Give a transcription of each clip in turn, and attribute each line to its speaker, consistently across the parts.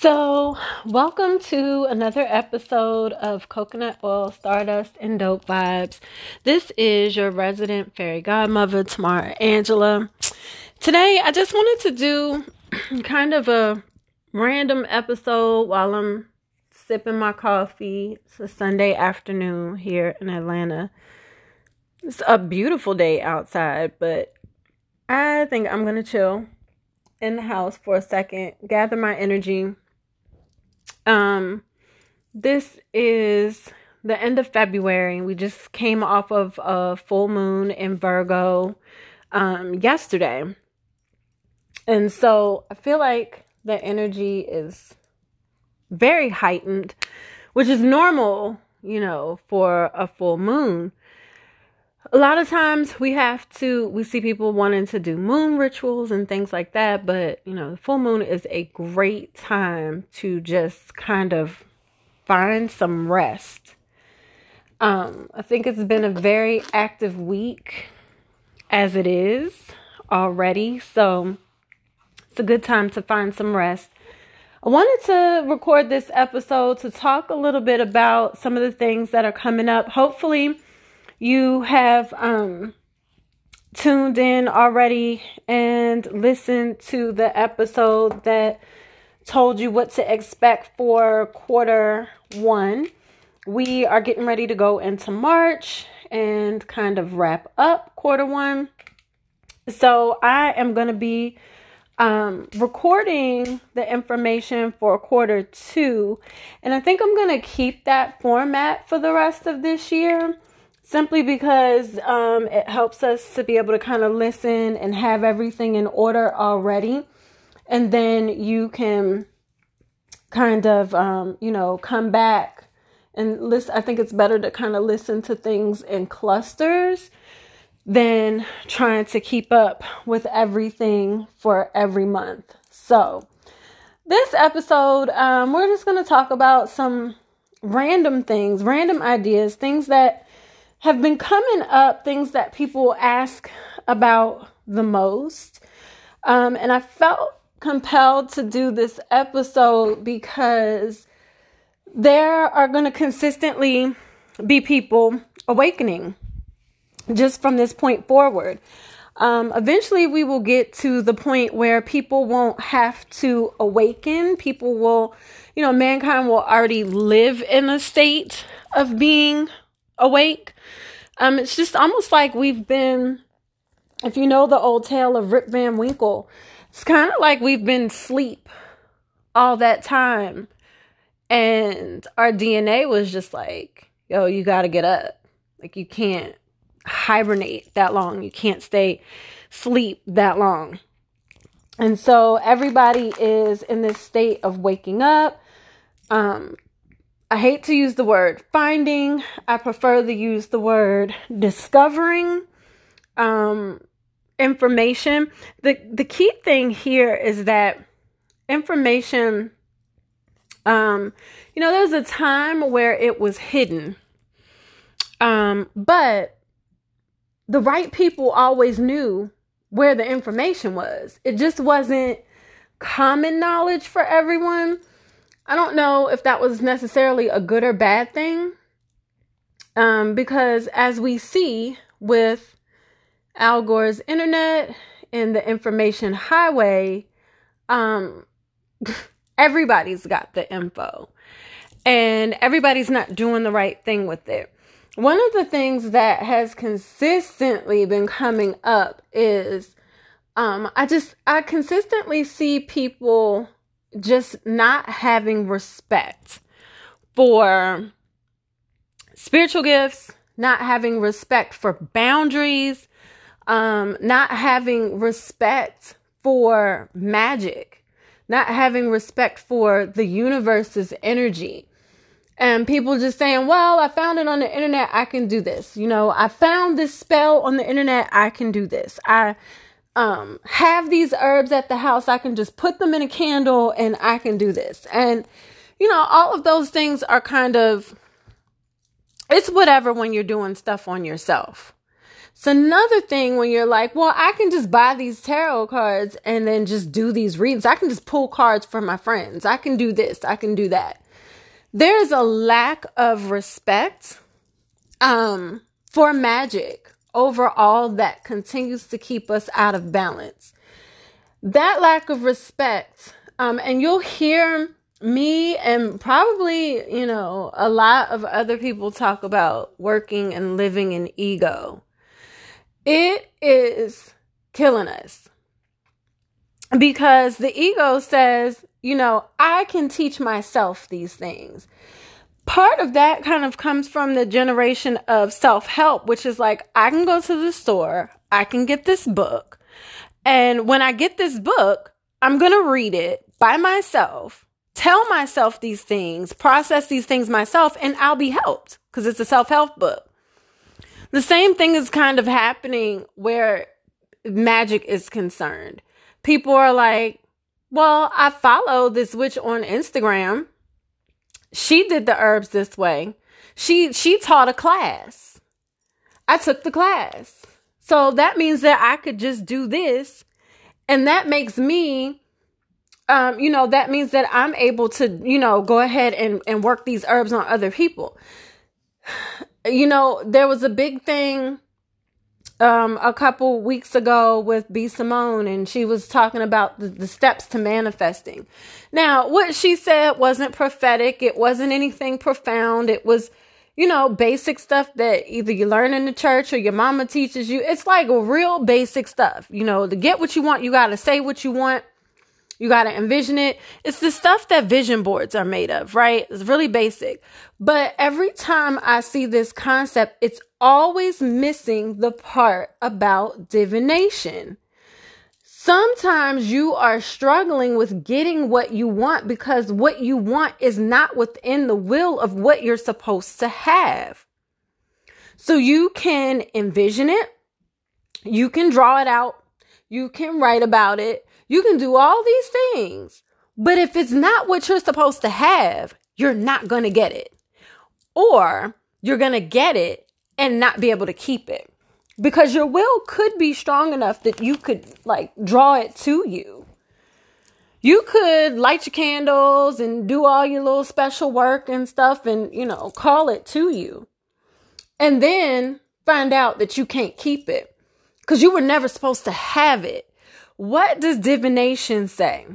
Speaker 1: So, welcome to another episode of Coconut Oil, Stardust, and Dope Vibes. This is your resident fairy godmother, Tamara Angela. Today, I just wanted to do kind of a random episode while I'm sipping my coffee. It's a Sunday afternoon here in Atlanta. It's a beautiful day outside, but I think I'm going to chill in the house for a second, gather my energy. Um, this is the end of February. We just came off of a full moon in Virgo um, yesterday. And so I feel like the energy is very heightened, which is normal, you know, for a full moon a lot of times we have to we see people wanting to do moon rituals and things like that but you know the full moon is a great time to just kind of find some rest um i think it's been a very active week as it is already so it's a good time to find some rest I wanted to record this episode to talk a little bit about some of the things that are coming up. Hopefully, you have um, tuned in already and listened to the episode that told you what to expect for quarter one. We are getting ready to go into March and kind of wrap up quarter one. So I am going to be um, recording the information for quarter two. And I think I'm going to keep that format for the rest of this year simply because um, it helps us to be able to kind of listen and have everything in order already. And then you can kind of, um, you know, come back and listen. I think it's better to kind of listen to things in clusters than trying to keep up with everything for every month. So, this episode, um, we're just going to talk about some random things, random ideas, things that have been coming up things that people ask about the most. Um, and I felt compelled to do this episode because there are going to consistently be people awakening just from this point forward. Um, eventually, we will get to the point where people won't have to awaken. People will, you know, mankind will already live in a state of being awake. Um, it's just almost like we've been, if you know the old tale of Rip Van Winkle, it's kind of like we've been asleep all that time. And our DNA was just like, yo, you got to get up. Like, you can't hibernate that long. You can't stay sleep that long. And so everybody is in this state of waking up, um, I hate to use the word finding. I prefer to use the word discovering um, information. The the key thing here is that information um, you know, there was a time where it was hidden. Um, but the right people always knew where the information was. It just wasn't common knowledge for everyone. I don't know if that was necessarily a good or bad thing. Um, because as we see with Al Gore's internet and the information highway, um, everybody's got the info and everybody's not doing the right thing with it. One of the things that has consistently been coming up is um, I just I consistently see people just not having respect for spiritual gifts, not having respect for boundaries, um, not having respect for magic, not having respect for the universe's energy. And people just saying, well, I found it on the internet, I can do this. You know, I found this spell on the internet, I can do this. I um, have these herbs at the house. I can just put them in a candle and I can do this. And, you know, all of those things are kind of, it's whatever when you're doing stuff on yourself. It's another thing when you're like, well, I can just buy these tarot cards and then just do these readings. I can just pull cards for my friends. I can do this. I can do that. There's a lack of respect um, for magic overall that continues to keep us out of balance. That lack of respect, um, and you'll hear me and probably, you know, a lot of other people talk about working and living in ego. It is killing us because the ego says, you know, I can teach myself these things. Part of that kind of comes from the generation of self help, which is like, I can go to the store, I can get this book. And when I get this book, I'm going to read it by myself tell myself these things, process these things myself, and I'll be helped because it's a self help book. The same thing is kind of happening where magic is concerned. People are like, well, I follow this witch on Instagram. She did the herbs this way. She she taught a class. I took the class. So that means that I could just do this and that makes me um, you know, that means that I'm able to, you know, go ahead and, and work these herbs on other people. You know, there was a big thing um, a couple weeks ago with B. Simone, and she was talking about the, the steps to manifesting. Now, what she said wasn't prophetic, it wasn't anything profound. It was, you know, basic stuff that either you learn in the church or your mama teaches you. It's like real basic stuff. You know, to get what you want, you got to say what you want you got to envision it. It's the stuff that vision boards are made of, right? It's really basic. But every time I see this concept, it's always missing the part about divination. Sometimes you are struggling with getting what you want because what you want is not within the will of what you're supposed to have. So you can envision it, you can draw it out, you can write about it, you can do all these things, but if it's not what you're supposed to have, you're not going to get it. Or you're going to get it and not be able to keep it because your will could be strong enough that you could like draw it to you. You could light your candles and do all your little special work and stuff and, you know, call it to you. And then find out that you can't keep it because you were never supposed to have it. What does divination say?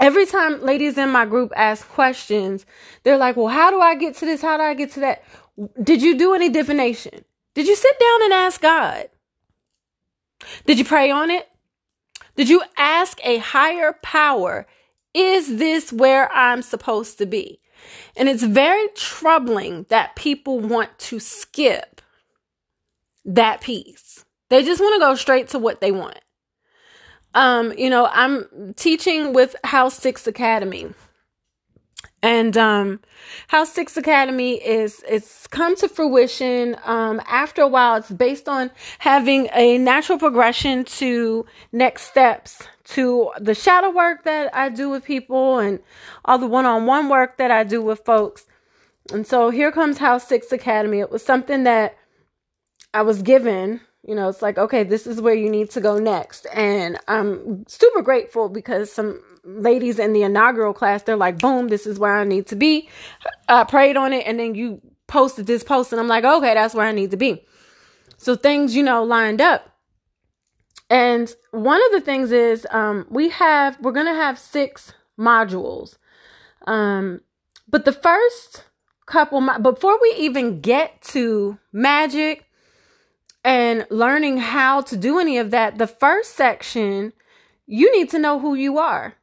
Speaker 1: Every time ladies in my group ask questions, they're like, Well, how do I get to this? How do I get to that? Did you do any divination? Did you sit down and ask God? Did you pray on it? Did you ask a higher power, is this where I'm supposed to be? And it's very troubling that people want to skip that piece. They just want to go straight to what they want. Um, you know, I'm teaching with House Six Academy. And um, House Six Academy is it's come to fruition. Um, after a while, it's based on having a natural progression to next steps to the shadow work that I do with people and all the one-on-one work that I do with folks. And so here comes House Six Academy. It was something that I was given you know, it's like, okay, this is where you need to go next. And I'm super grateful because some ladies in the inaugural class, they're like, boom, this is where I need to be. I prayed on it and then you posted this post and I'm like, okay, that's where I need to be. So things, you know, lined up. And one of the things is um, we have, we're going to have six modules. Um, but the first couple, before we even get to magic, and learning how to do any of that, the first section, you need to know who you are.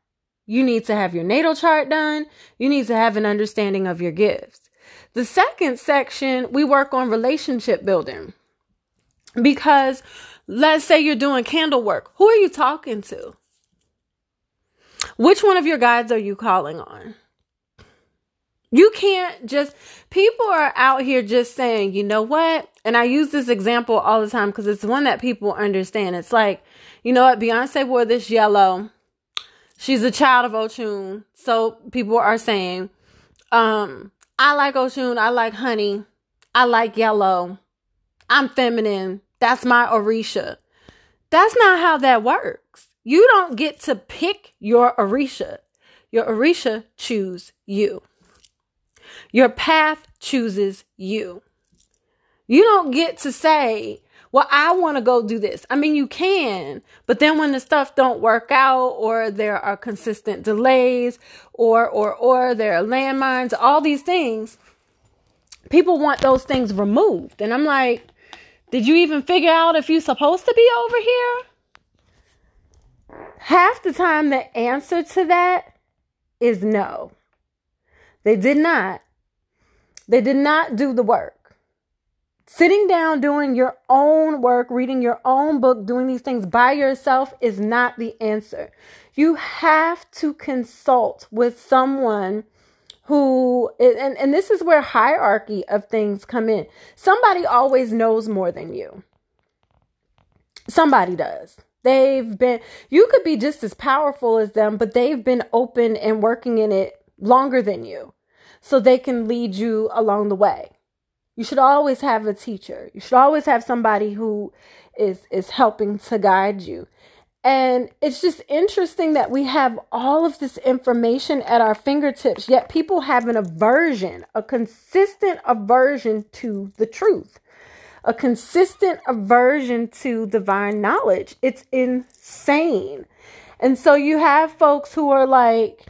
Speaker 1: You need to have your natal chart done. You need to have an understanding of your gifts. The second section, we work on relationship building. Because let's say you're doing candle work. Who are you talking to? Which one of your guides are you calling on? You can't just, people are out here just saying, you know what? And I use this example all the time because it's one that people understand. It's like, you know what? Beyonce wore this yellow. She's a child of Oshun. So people are saying, um, I like Oshun. I like honey. I like yellow. I'm feminine. That's my Orisha. That's not how that works. You don't get to pick your Orisha. Your Orisha choose you. Your path chooses you. You don't get to say, well, I want to go do this. I mean, you can, but then when the stuff don't work out or there are consistent delays or, or, or there are landmines, all these things, people want those things removed. And I'm like, did you even figure out if you're supposed to be over here? Half the time, the answer to that is no. They did not. They did not do the work. Sitting down, doing your own work, reading your own book, doing these things by yourself is not the answer. You have to consult with someone who and, and this is where hierarchy of things come in. Somebody always knows more than you. Somebody does. They've been you could be just as powerful as them, but they've been open and working in it longer than you. So they can lead you along the way. You should always have a teacher. You should always have somebody who is is helping to guide you. And it's just interesting that we have all of this information at our fingertips, yet people have an aversion, a consistent aversion to the truth, a consistent aversion to divine knowledge. It's insane. And so you have folks who are like,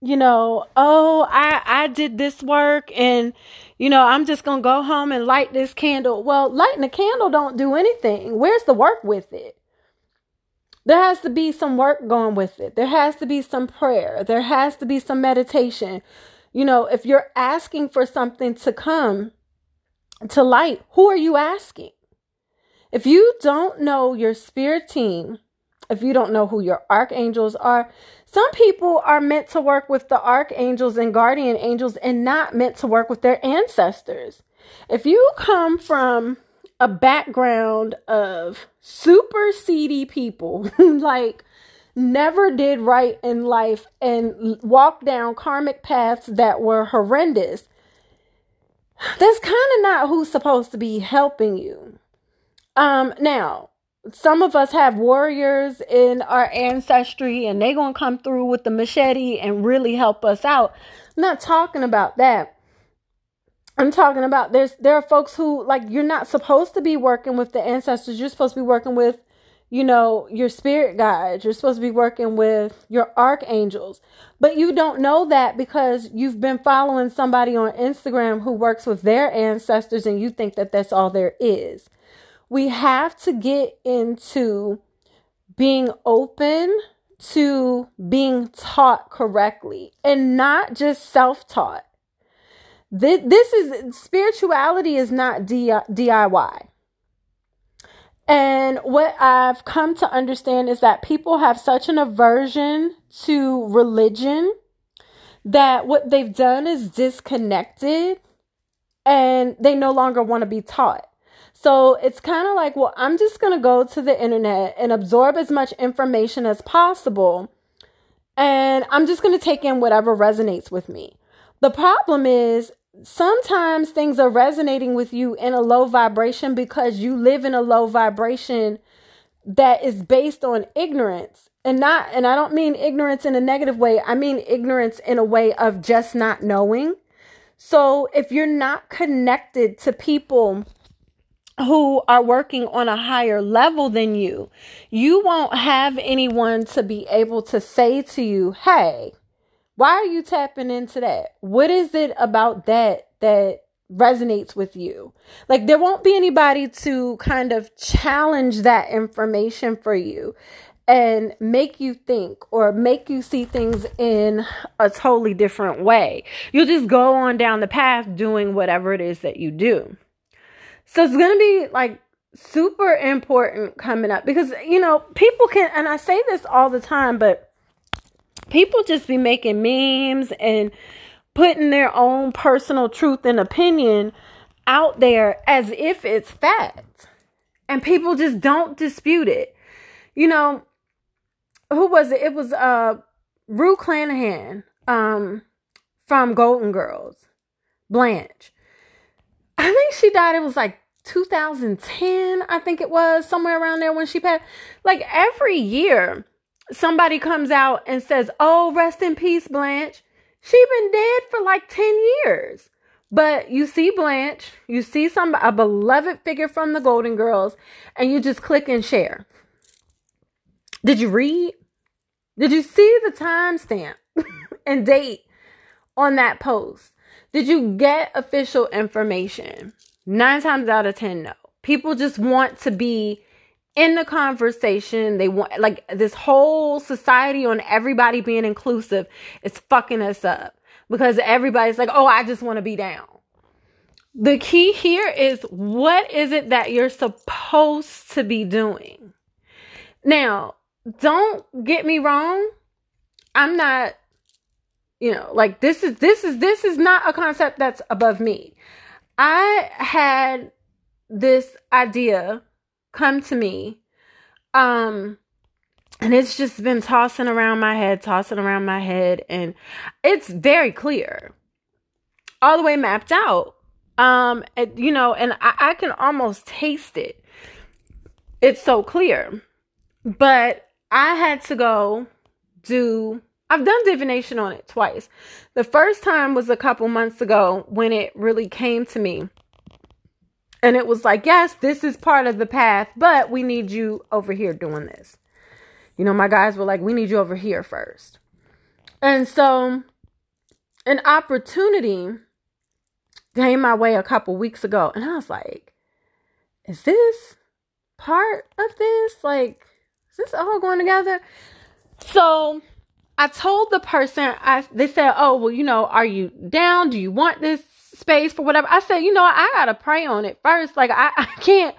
Speaker 1: you know, oh, I did this work and you know, I'm just going to go home and light this candle. Well, lighting a candle don't do anything. Where's the work with it? There has to be some work going with it. There has to be some prayer. There has to be some meditation. You know, if you're asking for something to come to light, who are you asking? If you don't know your spirit team, if you don't know who your archangels are, some people are meant to work with the archangels and guardian angels and not meant to work with their ancestors. If you come from a background of super seedy people like never did right in life and walked down karmic paths that were horrendous, that's kind of not who's supposed to be helping you. Um, now, some of us have warriors in our ancestry and they're going to come through with the machete and really help us out. I'm not talking about that. I'm talking about there's there are folks who like you're not supposed to be working with the ancestors. You're supposed to be working with, you know, your spirit guides. You're supposed to be working with your archangels. But you don't know that because you've been following somebody on Instagram who works with their ancestors and you think that that's all there is we have to get into being open to being taught correctly and not just self taught. This, is spirituality is not DIY. And what I've come to understand is that people have such an aversion to religion that what they've done is disconnected and they no longer want to be taught. So it's kind of like, well, I'm just going to go to the internet and absorb as much information as possible. And I'm just going to take in whatever resonates with me. The problem is sometimes things are resonating with you in a low vibration because you live in a low vibration that is based on ignorance and not and I don't mean ignorance in a negative way. I mean ignorance in a way of just not knowing. So if you're not connected to people who are working on a higher level than you, you won't have anyone to be able to say to you, Hey, why are you tapping into that? What is it about that that resonates with you? Like, there won't be anybody to kind of challenge that information for you and make you think or make you see things in a totally different way. You'll just go on down the path doing whatever it is that you do. So it's going to be like super important coming up because, you know, people can, and I say this all the time, but people just be making memes and putting their own personal truth and opinion out there as if it's fact. And people just don't dispute it. You know, who was it? It was uh Rue Clanahan um from Golden Girls. Blanche. I think she died, it was like 2010, I think it was, somewhere around there when she passed. Like every year, somebody comes out and says, Oh, rest in peace, Blanche. She been dead for like 10 years. But you see Blanche, you see some a beloved figure from the Golden Girls, and you just click and share. Did you read? Did you see the timestamp and date on that post? Did you get official information? Nine times out of ten, no. People just want to be in the conversation. They want like this whole society on everybody being inclusive is fucking us up because everybody's like, oh, I just want to be down. The key here is what is it that you're supposed to be doing? Now, don't get me wrong. I'm not, you know, like this is, this is, this is not a concept that's above me. I had this idea come to me. Um, and it's just been tossing around my head, tossing around my head, and it's very clear, all the way mapped out. Um, it, you know, and I, I can almost taste it. It's so clear. But I had to go do I've done divination on it twice. The first time was a couple months ago when it really came to me. And it was like, yes, this is part of the path, but we need you over here doing this. You know, my guys were like, we need you over here first. And so an opportunity came my way a couple weeks ago. And I was like, is this part of this? Like, is this all going together? So I told the person, I they said, Oh, well, you know, are you down? Do you want this space for whatever? I said, you know, I gotta pray on it first. Like I, I can't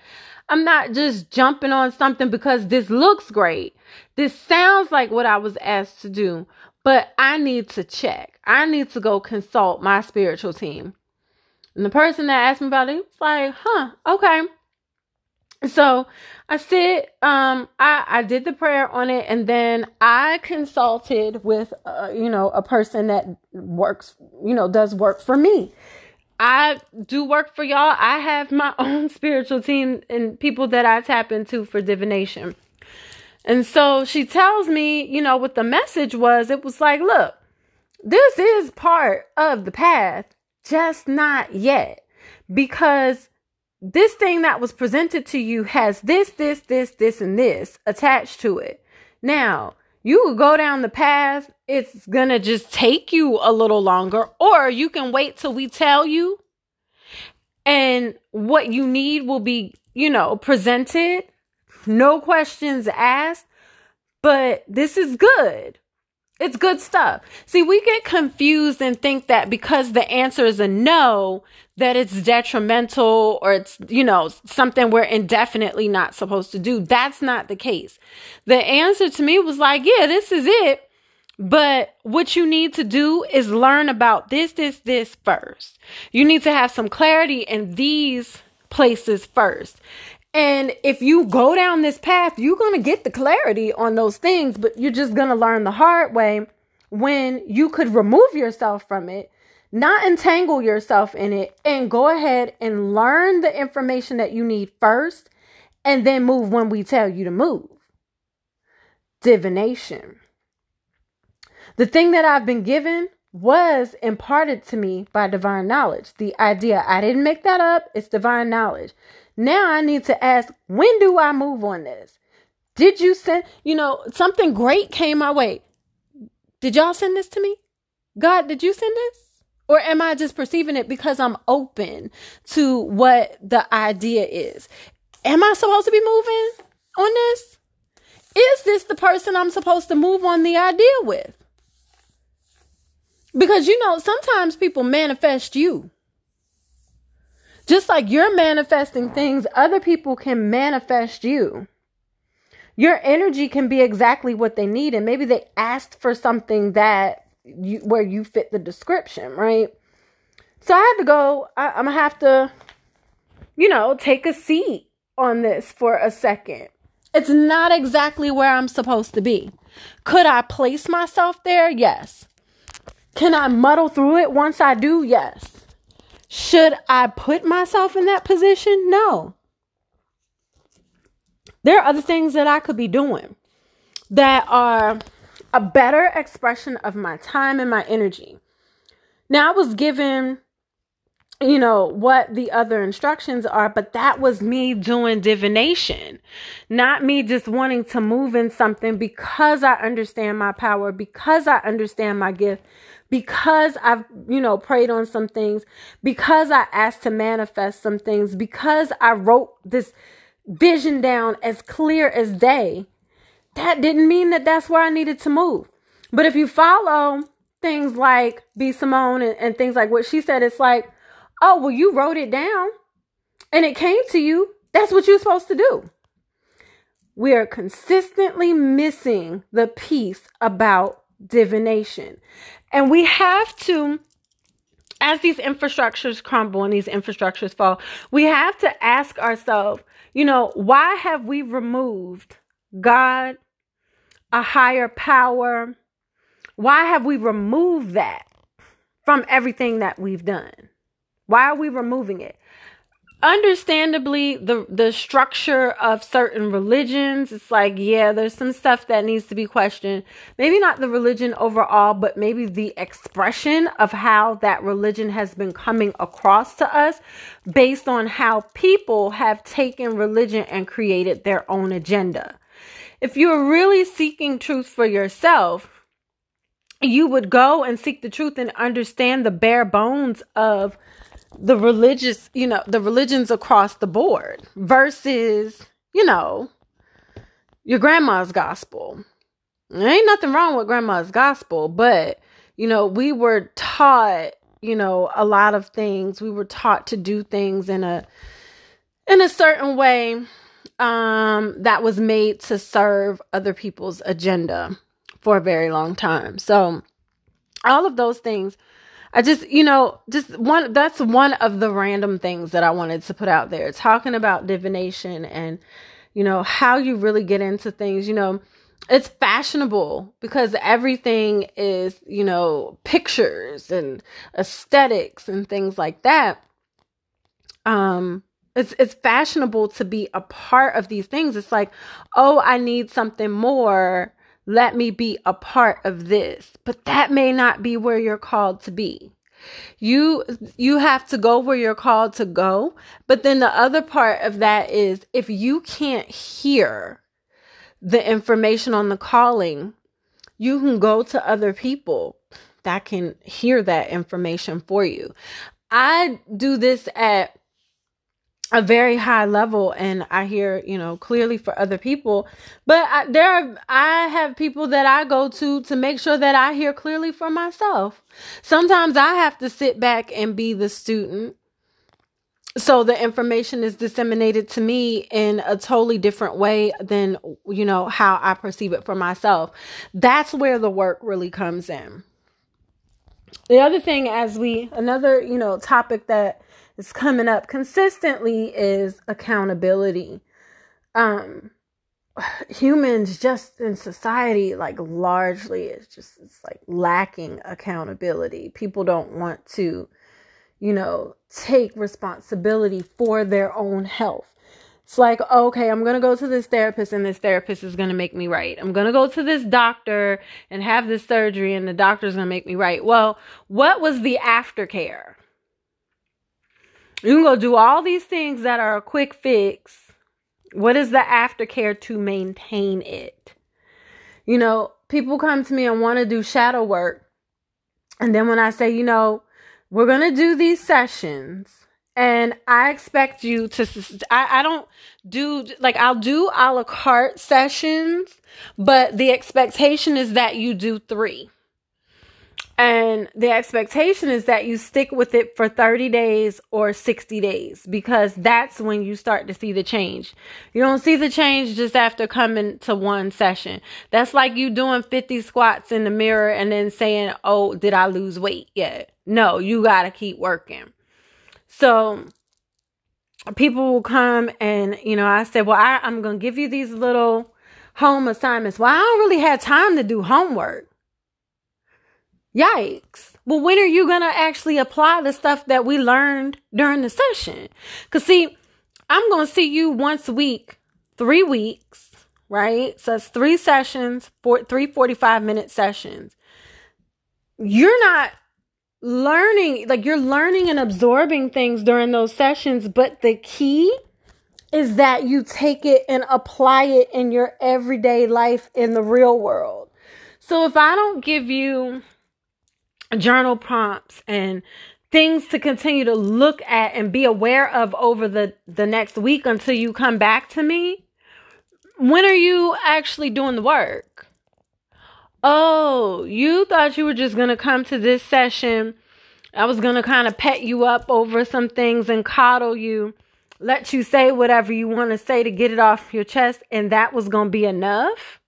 Speaker 1: I'm not just jumping on something because this looks great. This sounds like what I was asked to do, but I need to check. I need to go consult my spiritual team. And the person that asked me about it was like, huh, okay. So I said, um, I, I did the prayer on it and then I consulted with, uh, you know, a person that works, you know, does work for me. I do work for y'all. I have my own spiritual team and people that I tap into for divination. And so she tells me, you know, what the message was. It was like, look, this is part of the path, just not yet. Because this thing that was presented to you has this, this, this, this, and this attached to it. Now, you could go down the path. It's to just take you a little longer, or you can wait till we tell you. And what you need will be, you know, presented, no questions asked. But this is good. It's good stuff. See, we get confused and think that because the answer is a no, that it's detrimental or it's, you know, something we're indefinitely not supposed to do. That's not the case. The answer to me was like, yeah, this is it. But what you need to do is learn about this, this, this first. You need to have some clarity in these places first. And if you go down this path, you're going to get the clarity on those things, but you're just going to learn the hard way when you could remove yourself from it not entangle yourself in it and go ahead and learn the information that you need first and then move when we tell you to move. Divination. The thing that I've been given was imparted to me by divine knowledge. The idea, I didn't make that up, it's divine knowledge. Now I need to ask, when do I move on this? Did you send, you know, something great came my way. Did y'all send this to me? God, did you send this? Or am I just perceiving it because I'm open to what the idea is? Am I supposed to be moving on this? Is this the person I'm supposed to move on the idea with? Because you know, sometimes people manifest you. Just like you're manifesting things, other people can manifest you. Your energy can be exactly what they need, and maybe they asked for something that you, where you fit the description, right? So I had to go. I, I'm gonna have to, you know, take a seat on this for a second. It's not exactly where I'm supposed to be. Could I place myself there? Yes. Can I muddle through it once I do? Yes. Should I put myself in that position? No. There are other things that I could be doing that are a better expression of my time and my energy. Now, I was given, you know, what the other instructions are, but that was me doing divination, not me just wanting to move in something because I understand my power, because I understand my gift, because I've, you know, prayed on some things, because I asked to manifest some things, because I wrote this vision down as clear as day, that didn't mean that that's where I needed to move. But if you follow things like B. Simone and, and things like what she said, it's like, oh, well, you wrote it down and it came to you. That's what you're supposed to do. We are consistently missing the piece about divination. And we have to, as these infrastructures crumble and these infrastructures fall, we have to ask ourselves, you know, why have we removed God, a higher power? Why have we removed that from everything that we've done? Why are we removing it? understandably the the structure of certain religions it's like yeah there's some stuff that needs to be questioned maybe not the religion overall but maybe the expression of how that religion has been coming across to us based on how people have taken religion and created their own agenda if you're really seeking truth for yourself you would go and seek the truth and understand the bare bones of the religious, you know, the religions across the board versus, you know, your grandma's gospel. There ain't nothing wrong with grandma's gospel, but you know, we were taught, you know, a lot of things. We were taught to do things in a in a certain way um that was made to serve other people's agenda for a very long time. So all of those things I just, you know, just one that's one of the random things that I wanted to put out there. Talking about divination and, you know, how you really get into things, you know, it's fashionable because everything is, you know, pictures and aesthetics and things like that. Um, it's it's fashionable to be a part of these things. It's like, oh, I need something more let me be a part of this. But that may not be where you're called to be. You you have to go where you're called to go. But then the other part of that is if you can't hear the information on the calling, you can go to other people that can hear that information for you. I do this at a very high level and I hear, you know, clearly for other people, but I, there are, I have people that I go to to make sure that I hear clearly for myself. Sometimes I have to sit back and be the student. So the information is disseminated to me in a totally different way than, you know, how I perceive it for myself. That's where the work really comes in. The other thing as we another, you know, topic that is coming up consistently is accountability. Um, humans just in society like largely it's just it's like lacking accountability. People don't want to you know take responsibility for their own health. It's like okay i'm to go to this therapist and this therapist is to make me right. I'm to go to this doctor and have this surgery and the doctor's to make me right. Well what was the aftercare you can go do all these things that are a quick fix. What is the aftercare to maintain it? You know, people come to me and want to do shadow work. And then when I say, you know, we're going to do these sessions and I expect you to, I, I don't do, like, I'll do a la carte sessions, but the expectation is that you do three. And the expectation is that you stick with it for 30 days or 60 days because that's when you start to see the change. You don't see the change just after coming to one session. That's like you doing 50 squats in the mirror and then saying, Oh, did I lose weight yet? No, you got to keep working. So people will come and, you know, I said, Well, I, I'm going to give you these little home assignments. Well, I don't really have time to do homework. Yikes. Well, when are you going to actually apply the stuff that we learned during the session? Because, see, I'm going to see you once a week, three weeks, right? So it's three sessions, four, three 45 minute sessions. You're not learning, like, you're learning and absorbing things during those sessions, but the key is that you take it and apply it in your everyday life in the real world. So if I don't give you journal prompts and things to continue to look at and be aware of over the the next week until you come back to me. When are you actually doing the work? Oh you thought you were just going to come to this session. I was going to kind of pet you up over some things and coddle you let you say whatever you want to say to get it off your chest and that was going to be enough?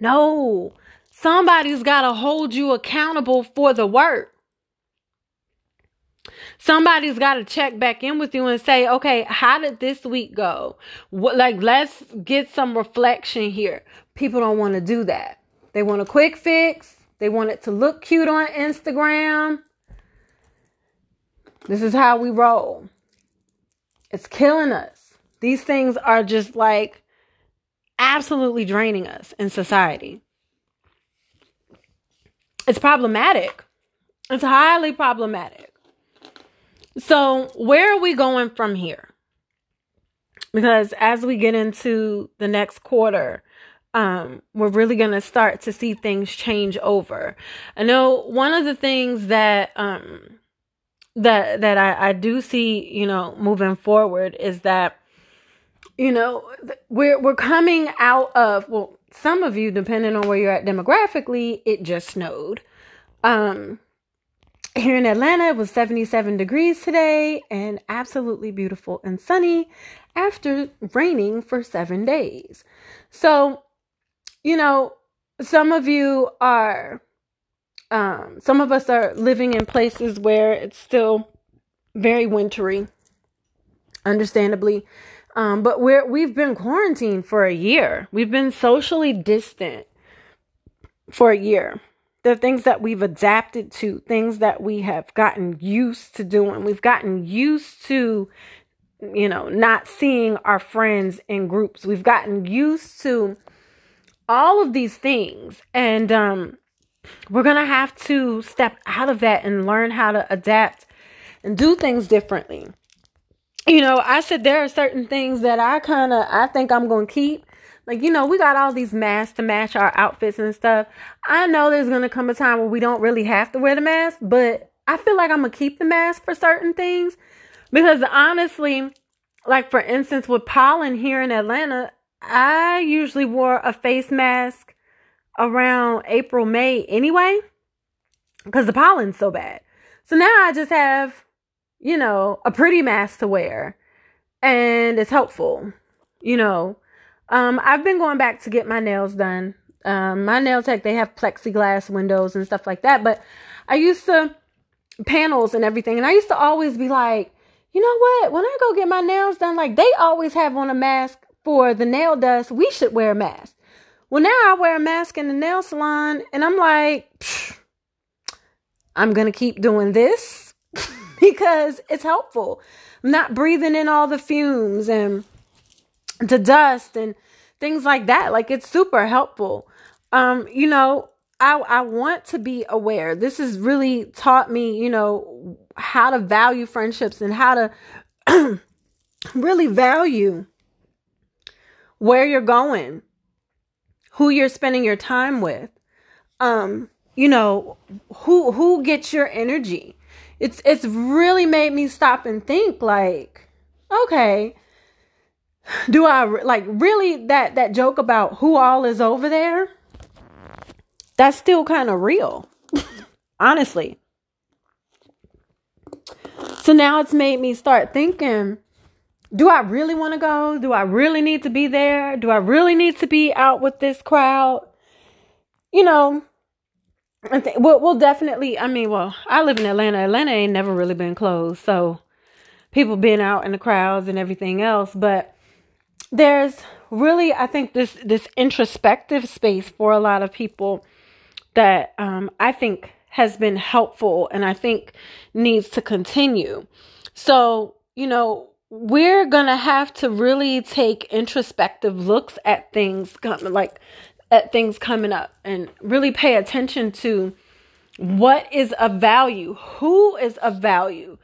Speaker 1: No Somebody's got to hold you accountable for the work. Somebody's got to check back in with you and say, okay, how did this week go? What, like, let's get some reflection here. People don't want to do that. They want a quick fix. They want it to look cute on Instagram. This is how we roll. It's killing us. These things are just like absolutely draining us in society. It's problematic. It's highly problematic. So, where are we going from here? Because as we get into the next quarter, um, we're really going to start to see things change over. I know one of the things that um, that that I, I do see, you know, moving forward is that you know we're we're coming out of well some of you, depending on where you're at demographically, it just snowed. Um, here in Atlanta, it was 77 degrees today and absolutely beautiful and sunny after raining for seven days. So, you know, some of you are, um, some of us are living in places where it's still very wintry, understandably. Um, but we're we've been quarantined for a year. We've been socially distant for a year. The things that we've adapted to, things that we have gotten used to doing. We've gotten used to, you know, not seeing our friends in groups. We've gotten used to all of these things. And um, we're going to have to step out of that and learn how to adapt and do things differently you know, I said there are certain things that I kind of I think I'm going to keep. Like, you know, we got all these masks to match our outfits and stuff. I know there's going to come a time where we don't really have to wear the mask, but I feel like I'm going to keep the mask for certain things because honestly, like for instance with pollen here in Atlanta, I usually wore a face mask around April, May anyway because the pollen's so bad. So now I just have you know, a pretty mask to wear and it's helpful, you know. Um, I've been going back to get my nails done. Um, my nail tech, they have plexiglass windows and stuff like that, but I used to panels and everything, and I used to always be like, you know what? When I go get my nails done, like they always have on a mask for the nail dust. We should wear a mask. Well, now I wear a mask in the nail salon, and I'm like, I'm gonna keep doing this because it's helpful. I'm not breathing in all the fumes and the dust and things like that. Like it's super helpful. Um, you know, I I want to be aware. This has really taught me, you know, how to value friendships and how to really value where you're going, who you're spending your time with. Um, you know, who who gets your energy it's it's really made me stop and think like okay do i like really that that joke about who all is over there? That's still kind of real honestly. So now it's made me start thinking do i really want to go? Do i really need to be there? Do i really need to be out with this crowd? You know I think we'll, we'll definitely. I mean, well, I live in Atlanta. Atlanta ain't never really been closed, so people being out in the crowds and everything else. But there's really, I think this this introspective space for a lot of people that um, I think has been helpful and I think needs to continue. So, you know, we're to have to really take introspective looks at things like at things coming up and really pay attention to what is of value, who is of value.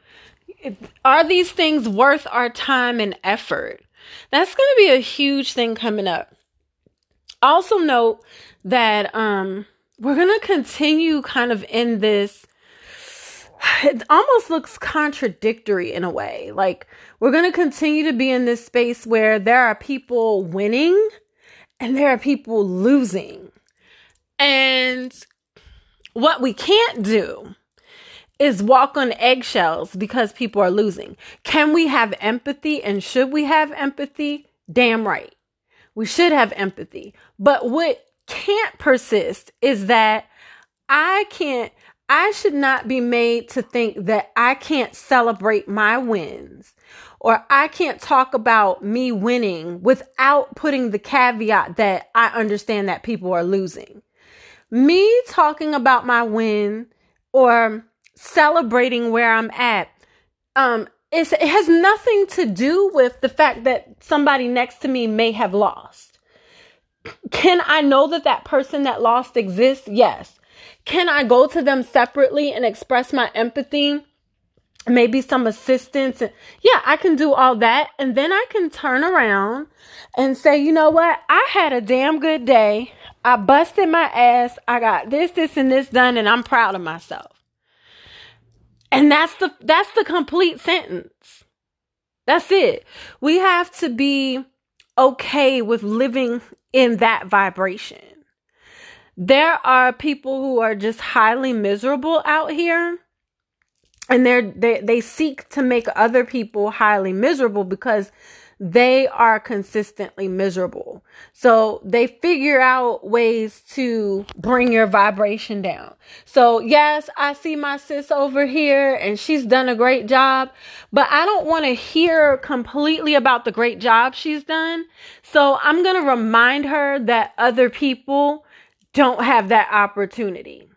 Speaker 1: Are these things worth our time and effort? That's going to be a huge thing coming up. Also note that um we're going to continue kind of in this it almost looks contradictory in a way. Like we're going to continue to be in this space where there are people winning and there are people losing. And what we can't do is walk on eggshells because people are losing. Can we have empathy and should we have empathy? Damn right. We should have empathy. But what can't persist is that I can't, I should not be made to think that I can't celebrate my wins or I can't talk about me winning without putting the caveat that I understand that people are losing. Me talking about my win or celebrating where I'm at, um, it has nothing to do with the fact that somebody next to me may have lost. Can I know that that person that lost exists? Yes. Can I go to them separately and express my empathy? Maybe some assistance. Yeah, I can do all that. And then I can turn around and say, you know what? I had a damn good day. I busted my ass. I got this, this, and this done, and I'm proud of myself. And that's the that's the complete sentence. That's it. We have to be okay with living in that vibration. There are people who are just highly miserable out here and they're they, they seek to make other people highly miserable because they are consistently miserable. So they figure out ways to bring your vibration down. So yes, I see my sis over here and she's done a great job, but I don't want to hear completely about the great job she's done. So I'm going to remind her that other people don't have that opportunity.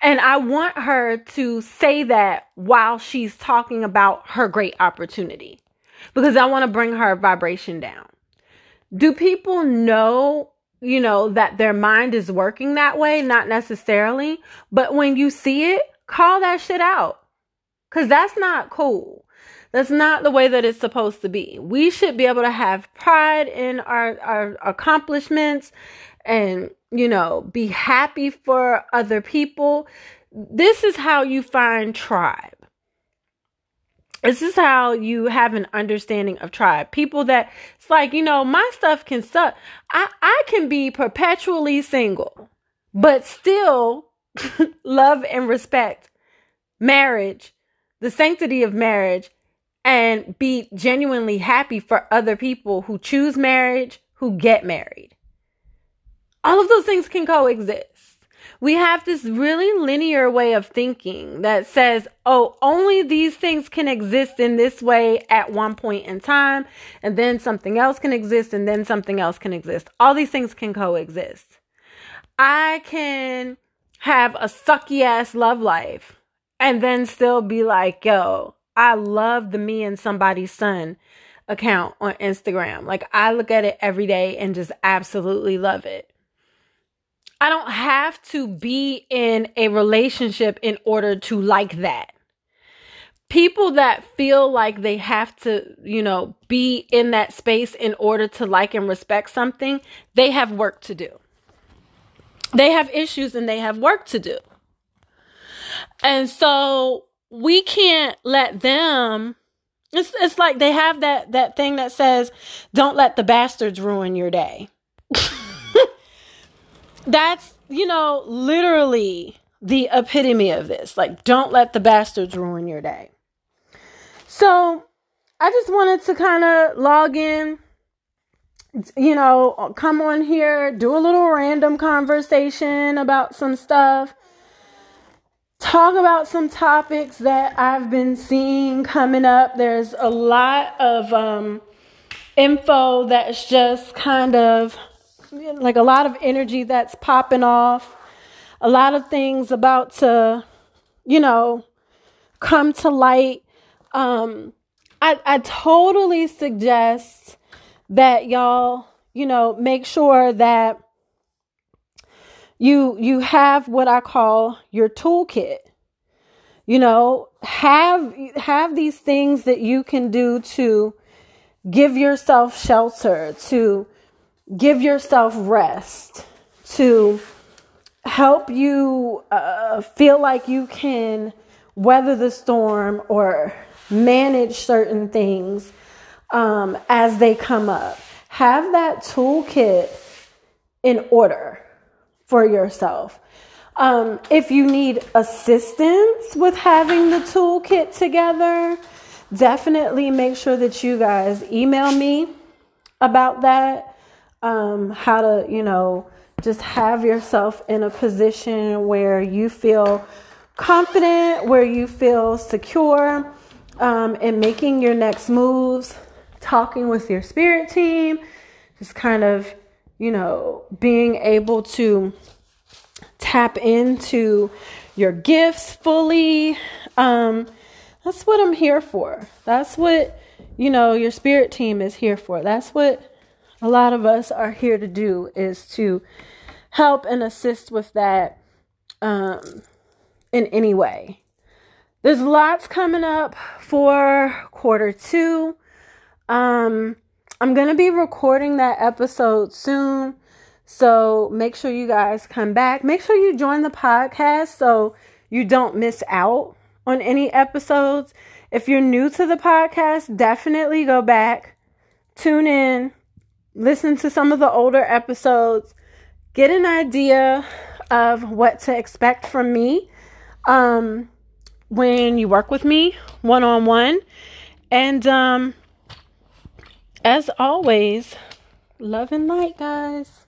Speaker 1: And I want her to say that while she's talking about her great opportunity because I want to bring her vibration down. Do people know, you know, that their mind is working that way? Not necessarily. But when you see it, call that shit out. Because that's not cool. That's not the way that it's supposed to be. We should be able to have pride in our, our accomplishments and, you know, be happy for other people. This is how you find tribe this is how you have an understanding of tribe. People that it's like, you know, my stuff can suck. I, I can be perpetually single, but still love and respect marriage, the sanctity of marriage, and be genuinely happy for other people who choose marriage, who get married. All of those things can coexist we have this really linear way of thinking that says, oh, only these things can exist in this way at one point in time, and then something else can exist, and then something else can exist. All these things can coexist. I can have a sucky ass love life and then still be like, yo, I love the me and somebody's son account on Instagram. Like I look at it every day and just absolutely love it. I don't have to be in a relationship in order to like that. People that feel like they have to, you know, be in that space in order to like and respect something, they have work to do. They have issues and they have work to do. And so we can't let them it's it's like they have that that thing that says don't let the bastards ruin your day. That's, you know, literally the epitome of this. Like, don't let the bastards ruin your day. So, I just wanted to kind of log in, you know, come on here, do a little random conversation about some stuff, talk about some topics that I've been seeing coming up. There's a lot of um, info that's just kind of like a lot of energy that's popping off. a lot of things about to, you know, come to light. Um, I, I totally suggest that y'all, you know, make sure that you you have what I call your toolkit. You know, have have these things that you can do to give yourself shelter, to give yourself rest, to help you uh, feel like you can weather the storm or manage certain things um, as they come up. Have that toolkit in order for yourself. Um, if you need assistance with having the toolkit together, definitely make sure that you guys email me about that. Um, how to, you know, just have yourself in a position where you feel confident, where you feel secure um, in making your next moves, talking with your spirit team, just kind of you know, being able to tap into your gifts fully. Um, that's what I'm here for. That's what, you know, your spirit team is here for. That's what a lot of us are here to do is to help and assist with that um, in any way. There's lots coming up for quarter two. Um, I'm going to be recording that episode soon. So make sure you guys come back. Make sure you join the podcast so you don't miss out on any episodes. If you're new to the podcast, definitely go back, tune in, listen to some of the older episodes, get an idea of what to expect from me um, when you work with me one on one. And um, as always, love and light, guys.